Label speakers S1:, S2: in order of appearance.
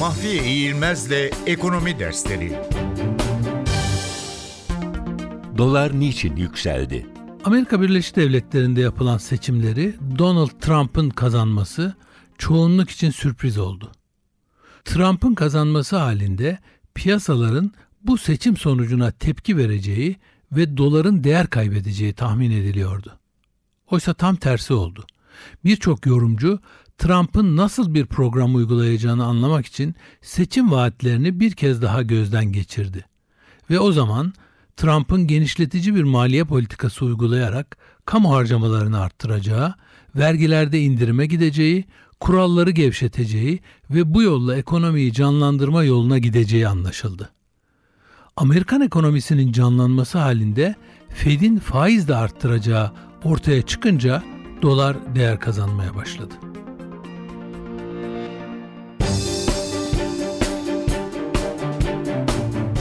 S1: Mahfiye İğilmez'le Ekonomi Dersleri
S2: Dolar niçin yükseldi?
S3: Amerika Birleşik Devletleri'nde yapılan seçimleri Donald Trump'ın kazanması çoğunluk için sürpriz oldu. Trump'ın kazanması halinde piyasaların bu seçim sonucuna tepki vereceği ve doların değer kaybedeceği tahmin ediliyordu. Oysa tam tersi oldu. Birçok yorumcu Trump'ın nasıl bir program uygulayacağını anlamak için seçim vaatlerini bir kez daha gözden geçirdi. Ve o zaman Trump'ın genişletici bir maliye politikası uygulayarak kamu harcamalarını arttıracağı, vergilerde indirime gideceği, kuralları gevşeteceği ve bu yolla ekonomiyi canlandırma yoluna gideceği anlaşıldı. Amerikan ekonomisinin canlanması halinde Fed'in faiz de arttıracağı ortaya çıkınca dolar değer kazanmaya başladı.